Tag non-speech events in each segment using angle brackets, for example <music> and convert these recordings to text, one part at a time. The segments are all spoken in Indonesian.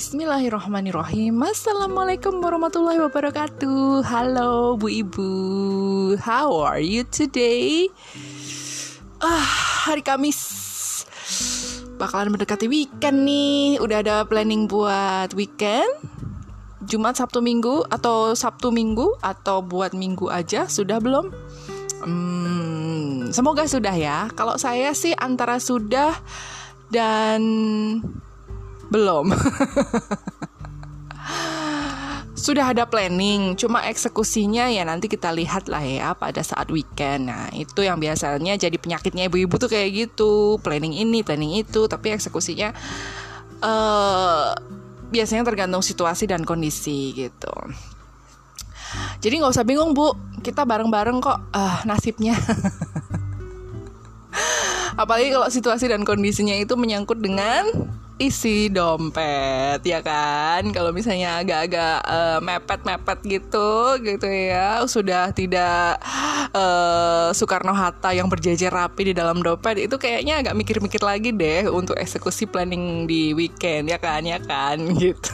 Bismillahirrahmanirrahim. Assalamualaikum warahmatullahi wabarakatuh. Halo Bu Ibu. How are you today? Ah, hari Kamis. Bakalan mendekati weekend nih. Udah ada planning buat weekend? Jumat, Sabtu, Minggu Atau Sabtu, Minggu Atau buat Minggu aja. Sudah belum? Hmm, semoga sudah ya. Kalau saya sih antara sudah Dan belum. <laughs> Sudah ada planning, cuma eksekusinya ya nanti kita lihat lah ya pada saat weekend. Nah, itu yang biasanya jadi penyakitnya ibu-ibu tuh kayak gitu, planning ini, planning itu, tapi eksekusinya uh, biasanya tergantung situasi dan kondisi gitu. Jadi nggak usah bingung bu, kita bareng-bareng kok uh, nasibnya. <laughs> Apalagi kalau situasi dan kondisinya itu menyangkut dengan isi dompet ya kan? Kalau misalnya agak-agak uh, mepet-mepet gitu gitu ya. Sudah tidak uh, Soekarno Hatta yang berjejer rapi di dalam dompet itu kayaknya agak mikir-mikir lagi deh untuk eksekusi planning di weekend ya kan? Ya kan? <laughs> Gitu.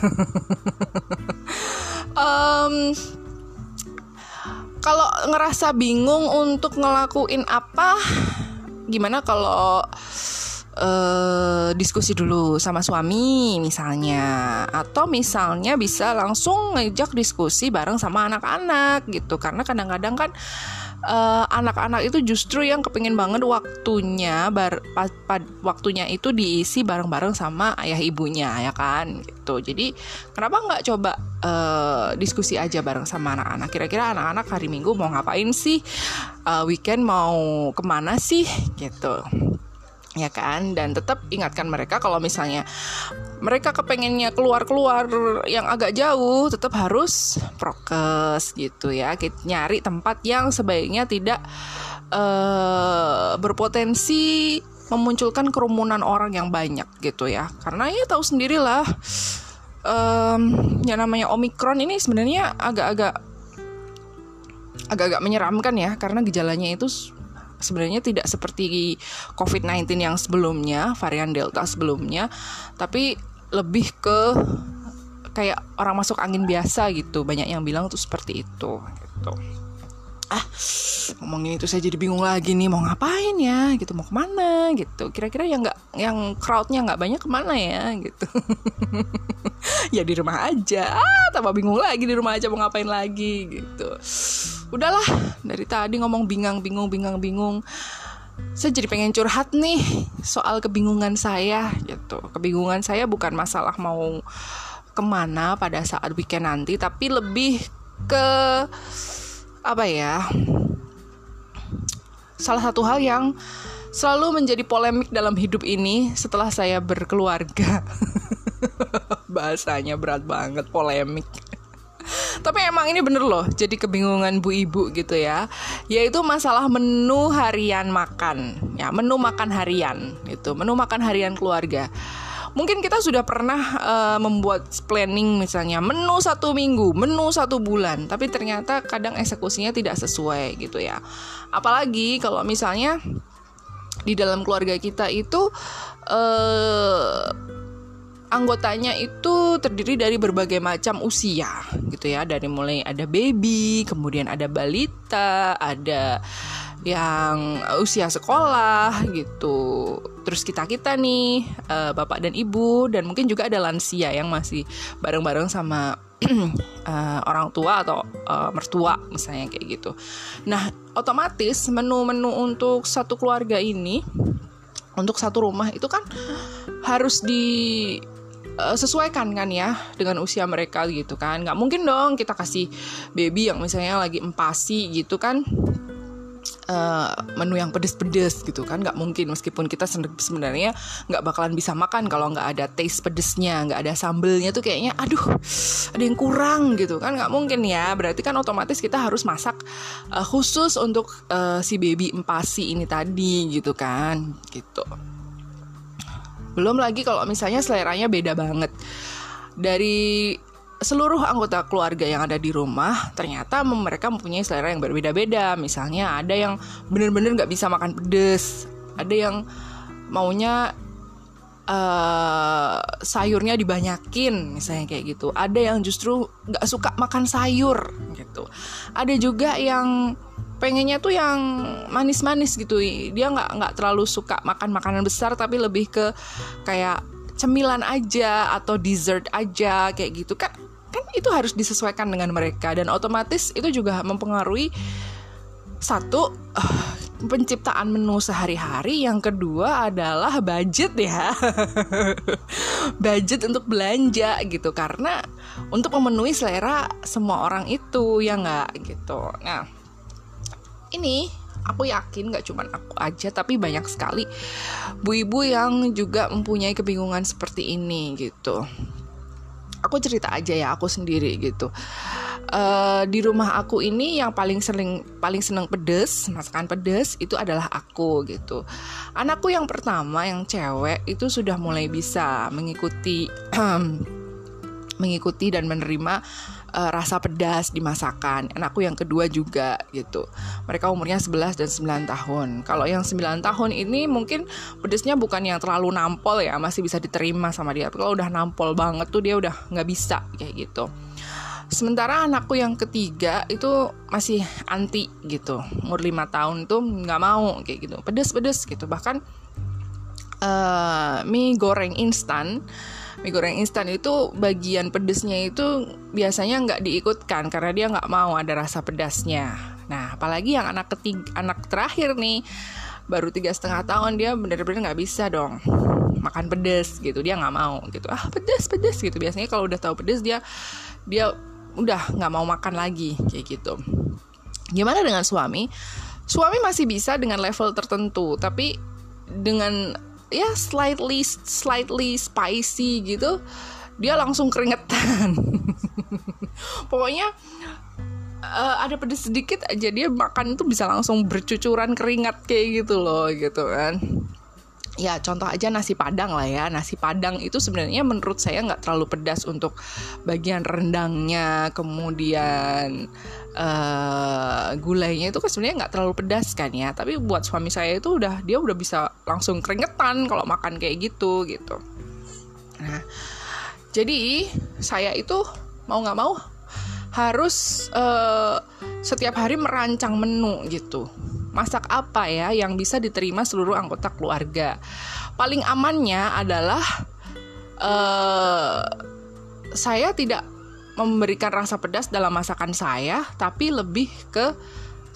Um, kalau ngerasa bingung untuk ngelakuin apa gimana kalau uh, diskusi dulu sama suami misalnya. Atau misalnya bisa langsung ngejak diskusi bareng sama anak-anak gitu. Karena kadang-kadang kan uh, anak-anak itu justru yang kepingin banget waktunya bar, waktunya itu diisi bareng-bareng sama ayah ibunya ya kan? Gitu. Jadi kenapa nggak coba uh, diskusi aja bareng sama anak-anak? Kira-kira anak-anak hari minggu mau ngapain sih? Uh, weekend mau ke mana sih? Gitu ya kan? Dan tetap ingatkan mereka kalau misalnya mereka kepengennya keluar-keluar yang agak jauh tetap harus prokes gitu ya. Kita nyari tempat yang sebaiknya tidak uh, berpotensi memunculkan kerumunan orang yang banyak gitu ya. Karena ya tahu sendirilah um, yang namanya omikron ini sebenarnya agak-agak agak-agak menyeramkan ya. Karena gejalanya itu sebenarnya tidak seperti COVID-19 yang sebelumnya, varian Delta sebelumnya, tapi lebih ke kayak orang masuk angin biasa gitu. Banyak yang bilang tuh seperti itu gitu ah ngomongin itu saya jadi bingung lagi nih mau ngapain ya gitu mau ke mana gitu kira-kira yang nggak yang crowdnya nggak banyak ke mana ya gitu. <laughs> Ya di rumah aja. Ah tambah bingung lagi di rumah aja mau ngapain lagi gitu. Udahlah dari tadi ngomong bingung bingung bingung bingung. Saya jadi pengen curhat nih soal kebingungan saya gitu. Kebingungan saya bukan masalah mau ke mana pada saat weekend nanti tapi lebih ke apa ya salah satu hal yang selalu menjadi polemik dalam hidup ini setelah saya berkeluarga. <laughs> Bahasanya berat banget polemik. Tapi emang ini bener loh jadi kebingungan bu ibu gitu ya. Yaitu masalah menu harian makan. Ya menu makan harian itu menu makan harian keluarga. Mungkin kita sudah pernah uh, membuat planning misalnya menu satu minggu, menu satu bulan, tapi ternyata kadang eksekusinya tidak sesuai gitu ya. Apalagi kalau misalnya di dalam keluarga kita itu uh, anggotanya itu terdiri dari berbagai macam usia gitu ya dari mulai ada baby kemudian ada balita ada yang usia sekolah gitu. Terus kita kita nih uh, bapak dan ibu dan mungkin juga ada lansia yang masih bareng-bareng sama uh, <clears throat> orang tua atau uh, mertua misalnya kayak gitu. Nah otomatis menu-menu untuk satu keluarga ini untuk satu rumah itu kan harus di sesuaikan kan ya dengan usia mereka gitu kan nggak mungkin dong kita kasih baby yang misalnya lagi empasi gitu kan uh, menu yang pedes-pedes gitu kan. Nggak mungkin meskipun kita sebenarnya nggak bakalan bisa makan kalau nggak ada taste pedesnya nggak ada sambelnya tuh kayaknya aduh ada yang kurang gitu kan. Nggak mungkin ya. Berarti kan otomatis kita harus masak uh, khusus untuk uh, si baby empasi ini tadi gitu kan gitu. Belum lagi kalau misalnya seleranya beda banget. Dari seluruh anggota keluarga yang ada di rumah ternyata mereka mempunyai selera yang berbeda-beda. Misalnya ada yang benar-benar nggak bisa makan pedes, ada yang maunya uh, sayurnya dibanyakin misalnya kayak gitu. Ada yang justru nggak suka makan sayur gitu. Ada juga yang pengennya tuh yang manis-manis gitu. Dia nggak nggak terlalu suka makan makanan besar tapi lebih ke kayak cemilan aja atau dessert aja kayak gitu. Kan kan itu harus disesuaikan dengan mereka. Dan otomatis itu juga mempengaruhi satu uh, penciptaan menu sehari-hari. Yang kedua adalah budget ya. <laughs> Budget untuk belanja gitu. Karena untuk memenuhi selera semua orang itu ya nggak? Gitu. Nah ini aku yakin gak cuma aku aja tapi banyak sekali bu-ibu yang juga mempunyai kebingungan seperti ini gitu. Aku cerita aja ya aku sendiri gitu. Uh, di rumah aku ini yang paling sering paling seneng pedes masakan pedes itu adalah aku gitu. Anakku yang pertama yang cewek itu sudah mulai bisa mengikuti <clears throat> mengikuti dan menerima uh, rasa pedas di masakan. Anakku yang kedua juga gitu. Mereka umurnya 11 dan 9 tahun. Kalau yang 9 tahun ini mungkin pedasnya bukan yang terlalu nampol ya, masih bisa diterima sama dia. Kalau udah nampol banget tuh dia udah nggak bisa kayak gitu. Sementara anakku yang ketiga itu masih anti gitu. Umur 5 tahun tuh nggak mau kayak gitu. Pedes-pedes gitu. Bahkan uh, mie goreng instan mie goreng instan itu bagian pedesnya itu biasanya nggak diikutkan karena dia nggak mau ada rasa pedasnya. Nah, apalagi yang anak ketiga, anak terakhir nih baru tiga setengah tahun dia bener-bener nggak bisa dong makan pedes gitu. Dia nggak mau gitu. Ah pedes pedes gitu. Biasanya kalau udah tahu pedes dia dia udah nggak mau makan lagi kayak gitu. Gimana dengan suami? Suami masih bisa dengan level tertentu tapi dengan ya slightly slightly spicy gitu dia langsung keringetan. <laughs> Pokoknya uh, ada pedes sedikit aja dia makan itu bisa langsung bercucuran keringat kayak gitu loh gitu kan ya contoh aja nasi padang lah ya. Nasi padang itu sebenarnya menurut saya nggak terlalu pedas untuk bagian rendangnya kemudian uh, gulainya itu kan sebenarnya nggak terlalu pedas kan ya. Tapi buat suami saya itu udah dia udah bisa langsung keringetan kalau makan kayak gitu gitu. Nah jadi saya itu mau nggak mau harus uh, setiap hari merancang menu gitu masak apa ya yang bisa diterima seluruh anggota keluarga. Paling amannya adalah uh, saya tidak memberikan rasa pedas dalam masakan saya, tapi lebih ke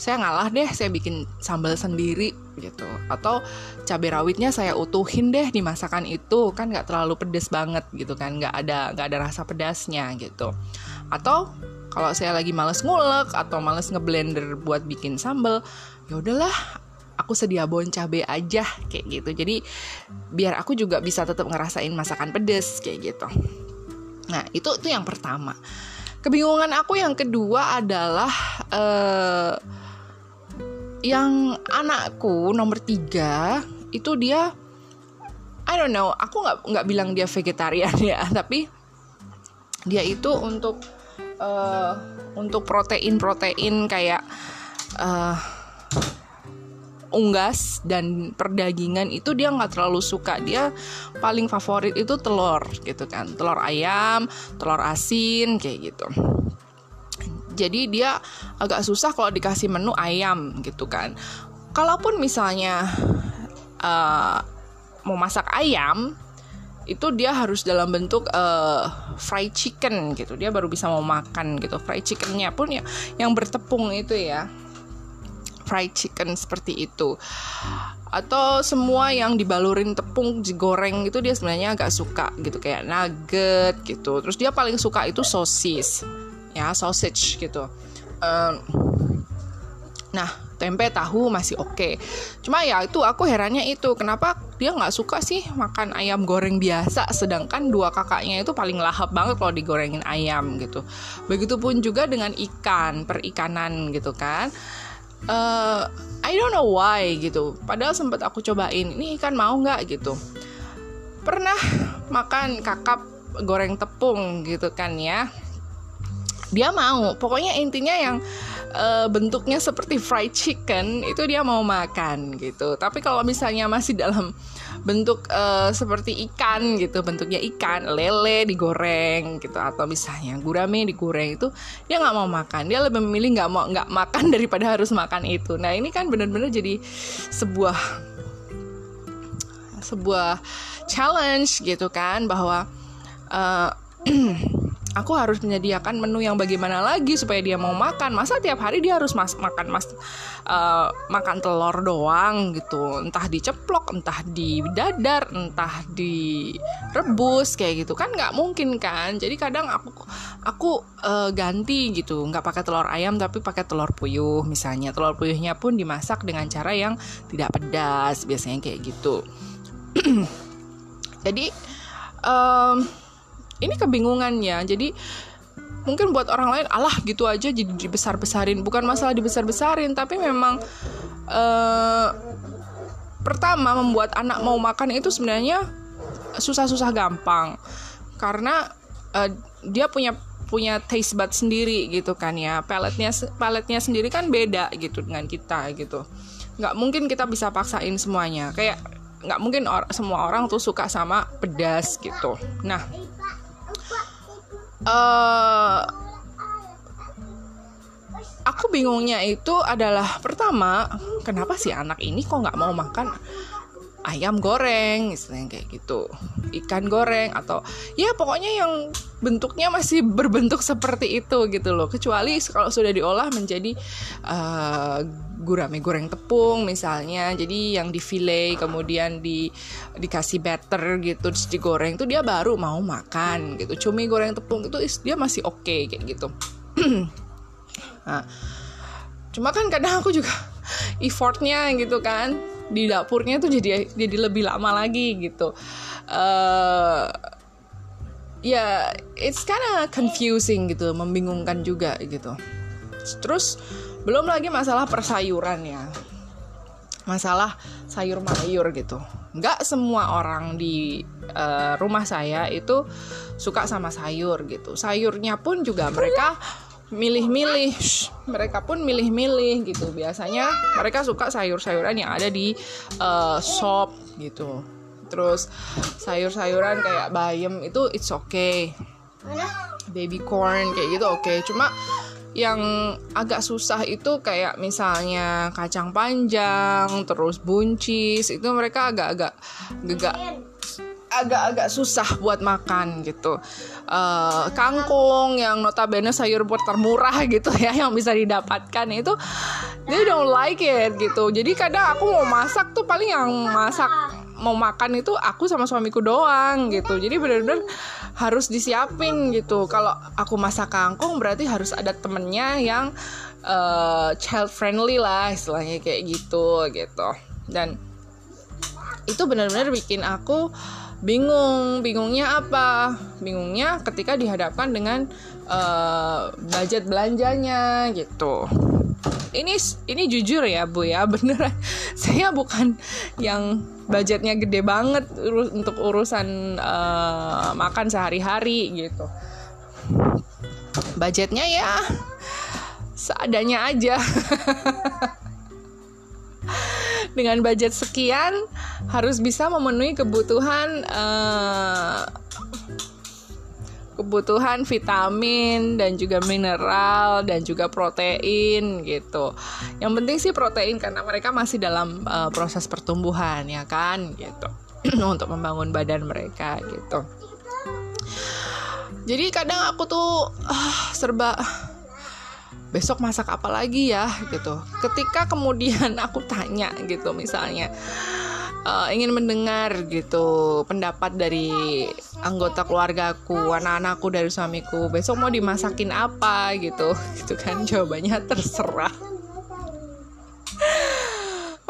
saya ngalah deh, saya bikin sambal sendiri gitu. Atau cabai rawitnya saya utuhin deh di masakan itu, kan nggak terlalu pedes banget gitu kan, nggak ada nggak ada rasa pedasnya gitu. Atau kalau saya lagi males ngulek atau males ngeblender buat bikin sambal, ya udahlah aku sedia bon cabe aja kayak gitu. Jadi biar aku juga bisa tetap ngerasain masakan pedes kayak gitu. Nah itu itu yang pertama. Kebingungan aku yang kedua adalah uh, yang anakku nomor tiga itu dia I don't know aku nggak nggak bilang dia vegetarian <laughs> ya tapi dia itu untuk uh, untuk protein protein kayak uh, unggas dan perdagingan itu dia nggak terlalu suka. Dia paling favorit itu telur gitu kan. Telur ayam telur asin kayak gitu. Jadi dia agak susah kalau dikasih menu ayam gitu kan. Kalaupun misalnya uh, mau masak ayam itu dia harus dalam bentuk uh, fried chicken gitu. Dia baru bisa mau makan gitu. Fried chickennya pun ya yang bertepung itu ya fried chicken seperti itu. Atau semua yang dibalurin tepung digoreng itu dia sebenarnya agak suka gitu kayak nugget gitu. Terus dia paling suka itu sosis ya sausage gitu. Um, nah tempe tahu masih oke. Okay. cuma ya itu aku herannya itu kenapa dia nggak suka sih makan ayam goreng biasa sedangkan dua kakaknya itu paling lahap banget kalau digorengin ayam gitu. Begitupun juga dengan ikan perikanan gitu kan uh, I don't know why gitu. Padahal sempat aku cobain ini ikan mau nggak? gitu. Pernah makan kakap goreng tepung gitu kan ya dia mau. Pokoknya intinya yang uh, bentuknya seperti fried chicken itu dia mau makan gitu. Tapi kalau misalnya masih dalam bentuk uh, seperti ikan gitu. Bentuknya ikan lele digoreng gitu. Atau misalnya gurame digoreng itu dia nggak mau makan. Dia lebih memilih nggak mau nggak makan <laughs> daripada harus makan itu. Nah ini kan benar-benar jadi sebuah sebuah challenge gitu kan. Bahwa uh, <clears throat> aku harus menyediakan menu yang bagaimana lagi supaya dia mau makan. Masa tiap hari dia harus mas makan mas uh, makan telur doang gitu? Entah diceplok entah di dadar entah direbus kayak gitu. Kan nggak mungkin kan? Jadi kadang aku aku uh, ganti gitu. Nggak pakai telur ayam tapi pakai telur puyuh misalnya. Telur puyuhnya pun dimasak dengan cara yang tidak pedas biasanya kayak gitu. <clears throat> Jadi um, ini kebingungannya. Jadi mungkin buat orang lain alah gitu aja jadi dibesar besarin bukan masalah dibesar besarin tapi memang uh, pertama membuat anak mau makan itu sebenarnya susah-susah gampang. Karena uh, dia punya punya taste bud sendiri gitu kan ya. Paletnya paletnya sendiri kan beda gitu dengan kita gitu. Nggak mungkin kita bisa paksain semuanya. Kayak nggak mungkin or semua orang tuh suka sama pedas gitu. Nah uh, aku bingungnya itu adalah pertama kenapa sih anak ini kok nggak mau makan ayam goreng istilahnya kayak gitu. Ikan goreng atau ya pokoknya yang bentuknya masih berbentuk seperti itu gitu loh. Kecuali kalau sudah diolah menjadi uh, gurame goreng tepung misalnya. Jadi yang di fillet kemudian di dikasih batter gitu terus digoreng itu dia baru mau makan gitu. Cumi goreng tepung itu dia masih oke okay, kayak gitu. <clears throat> Nah cuma kan kadang aku juga <laughs> effortnya gitu kan di dapurnya tuh jadi jadi lebih lama lagi gitu. Uh, ya yeah, it's kinda confusing gitu membingungkan juga gitu. Terus belum lagi masalah persayuran ya. Masalah sayur mayur gitu. Nggak semua orang di uh, rumah saya itu suka sama sayur gitu. Sayurnya pun juga mereka milih-milih. Mereka pun milih-milih gitu. Biasanya mereka suka sayur-sayuran yang ada di uh, shop gitu. Terus sayur-sayuran kayak bayam itu it's okay. Baby corn kayak gitu oke. Okay. cuma yang agak susah itu kayak misalnya kacang panjang, terus buncis, itu mereka agak-agak agak agak-agak susah buat makan gitu. Uh, kangkung yang notabene sayur buat termurah <laughs> gitu ya yang bisa didapatkan itu they don't like it gitu. Jadi kadang aku mau masak tuh paling yang masak mau makan itu aku sama suamiku doang gitu. Jadi benar-benar harus disiapin gitu. Kalau aku masak kangkung berarti harus ada temennya yang uh, child friendly lah istilahnya kayak gitu gitu. Dan itu benar-benar bikin aku bingung. Bingungnya apa? Bingungnya ketika dihadapkan dengan uh, budget belanjanya gitu ini ini jujur ya bu ya. <laughs> Beneran saya bukan yang budgetnya gede banget untuk urusan uh, makan sehari-hari gitu. Budgetnya ya seadanya aja. <laughs> Dengan budget sekian harus bisa memenuhi kebutuhan uh, kebutuhan vitamin dan juga mineral dan juga protein gitu. Yang penting sih protein karena mereka masih dalam uh, proses pertumbuhan ya kan gitu. <clears throat> untuk membangun badan mereka gitu. Jadi kadang aku tuh uh, serba besok masak apa lagi ya gitu. Ketika kemudian <laughs> aku tanya gitu misalnya uh, ingin mendengar gitu pendapat dari anggota keluargaku, anak-anakku dari suamiku. Besok mau dimasakin apa gitu. <laughs> Gitu kan jawabannya terserah.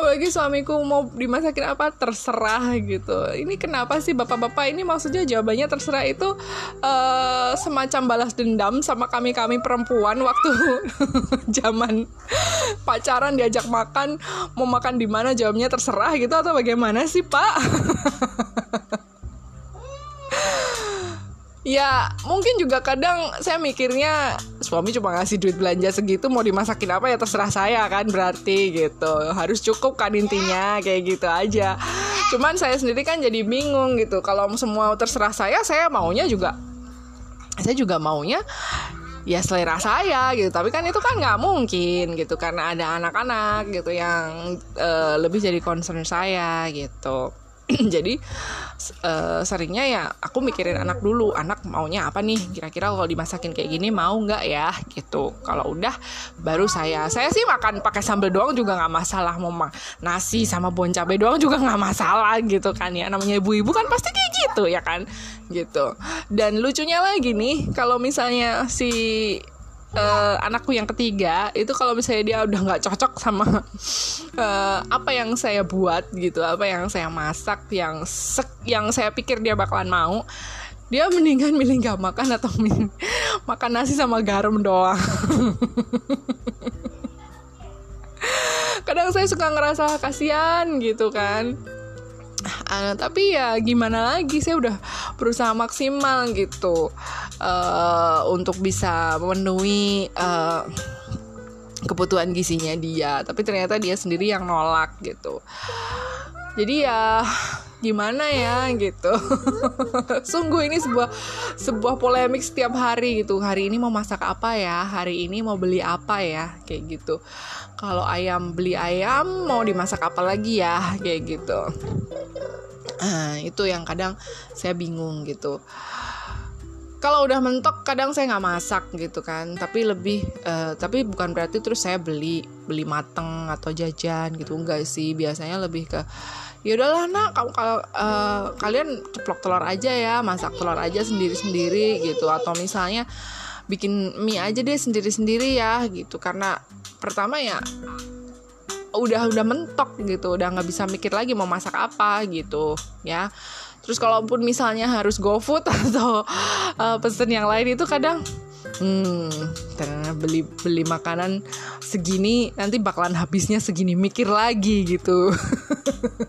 Apalagi suamiku mau dimasakin apa terserah gitu. Ini kenapa sih bapak-bapak ini maksudnya jawabannya terserah itu uh, semacam balas dendam sama kami-kami perempuan waktu <laughs> zaman pacaran diajak makan mau makan di mana jawabnya terserah gitu atau bagaimana sih pak? <laughs> ya mungkin juga kadang saya mikirnya suami cuma ngasih duit belanja segitu mau dimasakin apa ya terserah saya kan berarti gitu. Harus cukup kan intinya kayak gitu aja. Cuman saya sendiri kan jadi bingung gitu. Kalau semua terserah saya saya maunya juga saya juga maunya ya selera saya gitu. Tapi kan itu kan nggak mungkin gitu karena ada anak-anak gitu yang uh, lebih jadi concern saya gitu <clears throat> jadi uh, seringnya ya aku mikirin anak dulu anak maunya apa nih? Kira-kira kalau dimasakin kayak gini mau nggak ya? Gitu. Kalau udah baru saya saya sih makan pakai sambal doang juga nggak masalah mau nasi sama bon cabai doang juga nggak masalah gitu kan ya. Namanya ibu-ibu kan pasti kayak gitu ya kan? Gitu. Dan lucunya lagi nih kalau misalnya si uh, anakku yang ketiga itu kalau misalnya dia udah nggak cocok sama uh, apa yang saya buat gitu apa yang saya masak yang sek yang saya pikir dia bakalan mau dia mendingan milih nggak makan atau milih, <laughs> makan nasi sama garam doang. <laughs> Kadang saya suka ngerasa kasihan gitu kan. Uh, tapi ya gimana lagi saya udah berusaha maksimal gitu uh, untuk bisa memenuhi uh, kebutuhan gizinya dia. Tapi ternyata dia sendiri yang nolak gitu. Jadi ya gimana ya gitu. <laughs> Sungguh ini sebuah sebuah polemik setiap hari gitu. Hari ini mau masak apa ya? Hari ini mau beli apa ya? Kayak gitu. Kalau ayam beli ayam mau dimasak apa lagi ya? Kayak gitu. Nah, itu yang kadang saya bingung gitu kalau udah mentok kadang saya nggak masak gitu kan. Tapi lebih uh, tapi bukan berarti terus saya beli beli mateng atau jajan gitu. Enggak sih biasanya lebih ke ya udahlah nak kamu kalau uh, kalian ceplok telur aja ya masak telur aja sendiri sendiri gitu. Atau misalnya bikin mie aja deh sendiri sendiri ya gitu. Karena pertama ya udah udah mentok gitu. Udah nggak bisa mikir lagi mau masak apa gitu ya terus kalaupun misalnya harus go food <laughs> atau uh, pesen yang lain itu kadang hmm karena beli beli makanan segini nanti bakalan habisnya segini mikir lagi gitu.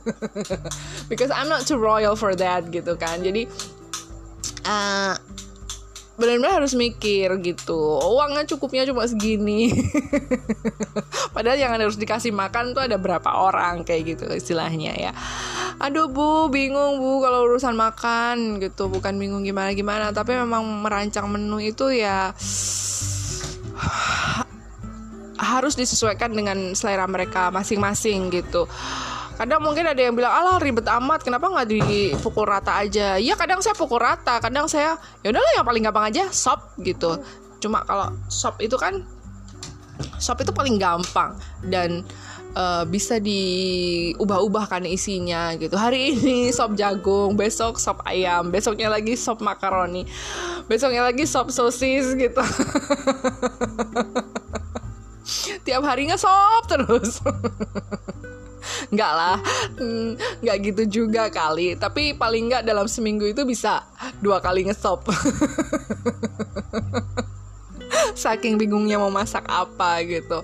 <laughs> Because I'm not too royal for that gitu kan. Jadi uh, benar-benar harus mikir gitu. Uangnya cukupnya cuma segini. <laughs> Padahal yang harus dikasih makan tuh ada berapa orang kayak gitu istilahnya ya. Aduh bu bingung bu kalau urusan makan gitu. Bukan bingung gimana gimana tapi memang merancang menu itu ya <sighs> harus disesuaikan dengan selera mereka masing-masing gitu kadang mungkin ada yang bilang alah ribet amat kenapa nggak dipukul rata aja? Ya kadang saya pukul rata kadang saya ya udahlah yang paling gampang aja sop gitu. Cuma kalau sop itu kan sop itu paling gampang dan uh, bisa diubah-ubahkan isinya gitu. Hari <laughs> ini sop jagung besok sop ayam besoknya lagi sop makaroni besoknya lagi sop sosis gitu. <laughs> Tiap harinya sop terus <laughs> nggak lah. Hmm, nggak gitu juga kali. Tapi paling nggak dalam seminggu itu bisa dua kali ngesop <laughs> saking bingungnya mau masak apa gitu.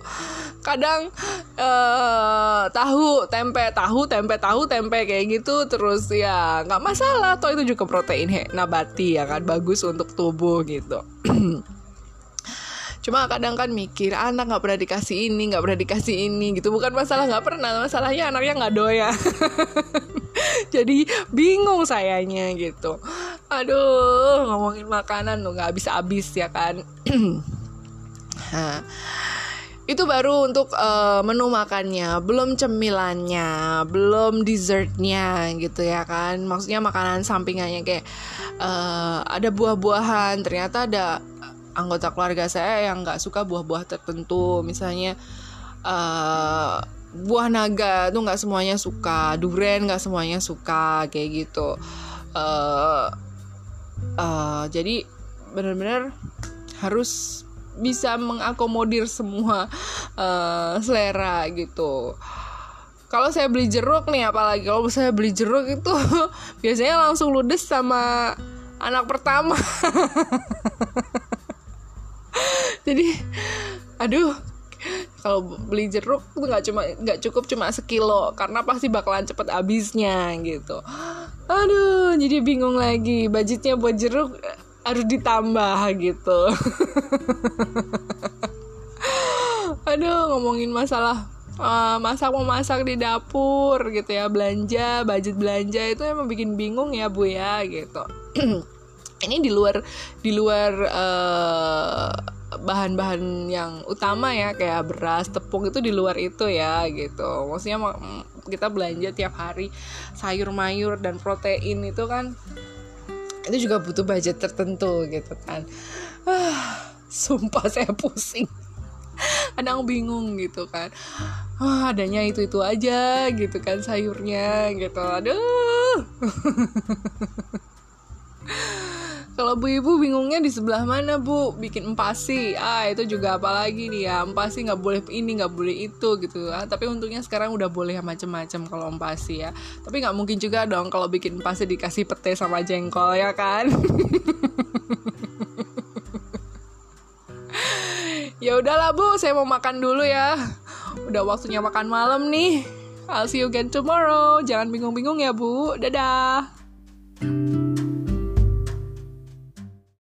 Kadang uh, tahu tempe tahu tempe tahu tempe kayak gitu. Terus ya nggak masalah. Toh itu juga protein he, nabati ya kan. Bagus untuk tubuh gitu <clears throat> cuma kadang kan mikir anak nggak pernah dikasih ini nggak pernah dikasih ini gitu. Bukan masalah nggak pernah masalahnya anaknya nggak doya <laughs> jadi bingung sayanya gitu. Aduh ngomongin makanan tuh nggak habis habis ya kan. <clears throat> Nah, itu baru untuk uh, menu makannya. Belum cemilannya belum dessertnya gitu ya kan. Maksudnya makanan sampingannya kayak uh, ada buah-buahan ternyata ada anggota keluarga saya yang nggak suka buah-buah tertentu. Misalnya uh, buah naga tuh nggak semuanya suka. Durian nggak semuanya suka kayak gitu. Uh, uh, jadi benar-benar harus bisa mengakomodir semua uh, selera gitu. Kalau saya beli jeruk nih apalagi kalau saya beli jeruk itu <laughs> biasanya langsung ludes sama anak pertama <laughs> <laughs> jadi aduh kalau beli jeruk tuh nggak cuma nggak cukup cuma sekilo karena pasti bakalan cepet habisnya gitu. Aduh jadi bingung lagi budgetnya buat jeruk harus ditambah gitu. <laughs> Aduh ngomongin masalah uh, masak masak di dapur gitu ya belanja budget belanja itu emang bikin bingung ya bu ya gitu <clears throat> ini di luar di luar uh, bahan-bahan yang utama ya kayak beras tepung itu di luar itu ya gitu. Maksudnya kita belanja tiap hari sayur mayur dan protein itu kan itu juga butuh budget tertentu gitu kan. Ah, sumpah <laughs> saya pusing. Kadang bingung gitu kan. Ah, adanya itu itu aja gitu kan sayurnya gitu. Aduh <laughs> Kalau bu ibu bingungnya di sebelah mana bu? Bikin empasi, ah itu juga apalagi nih ya empasi nggak boleh ini nggak boleh itu gitu. Ah, tapi untungnya sekarang udah boleh macem-macem kalau empasi ya. Tapi nggak mungkin juga dong kalau bikin empasi dikasih pete sama jengkol ya kan? <laughs> ya udahlah bu, saya mau makan dulu ya. Udah waktunya makan malam nih. I'll see you again tomorrow. Jangan bingung-bingung ya bu. Dadah.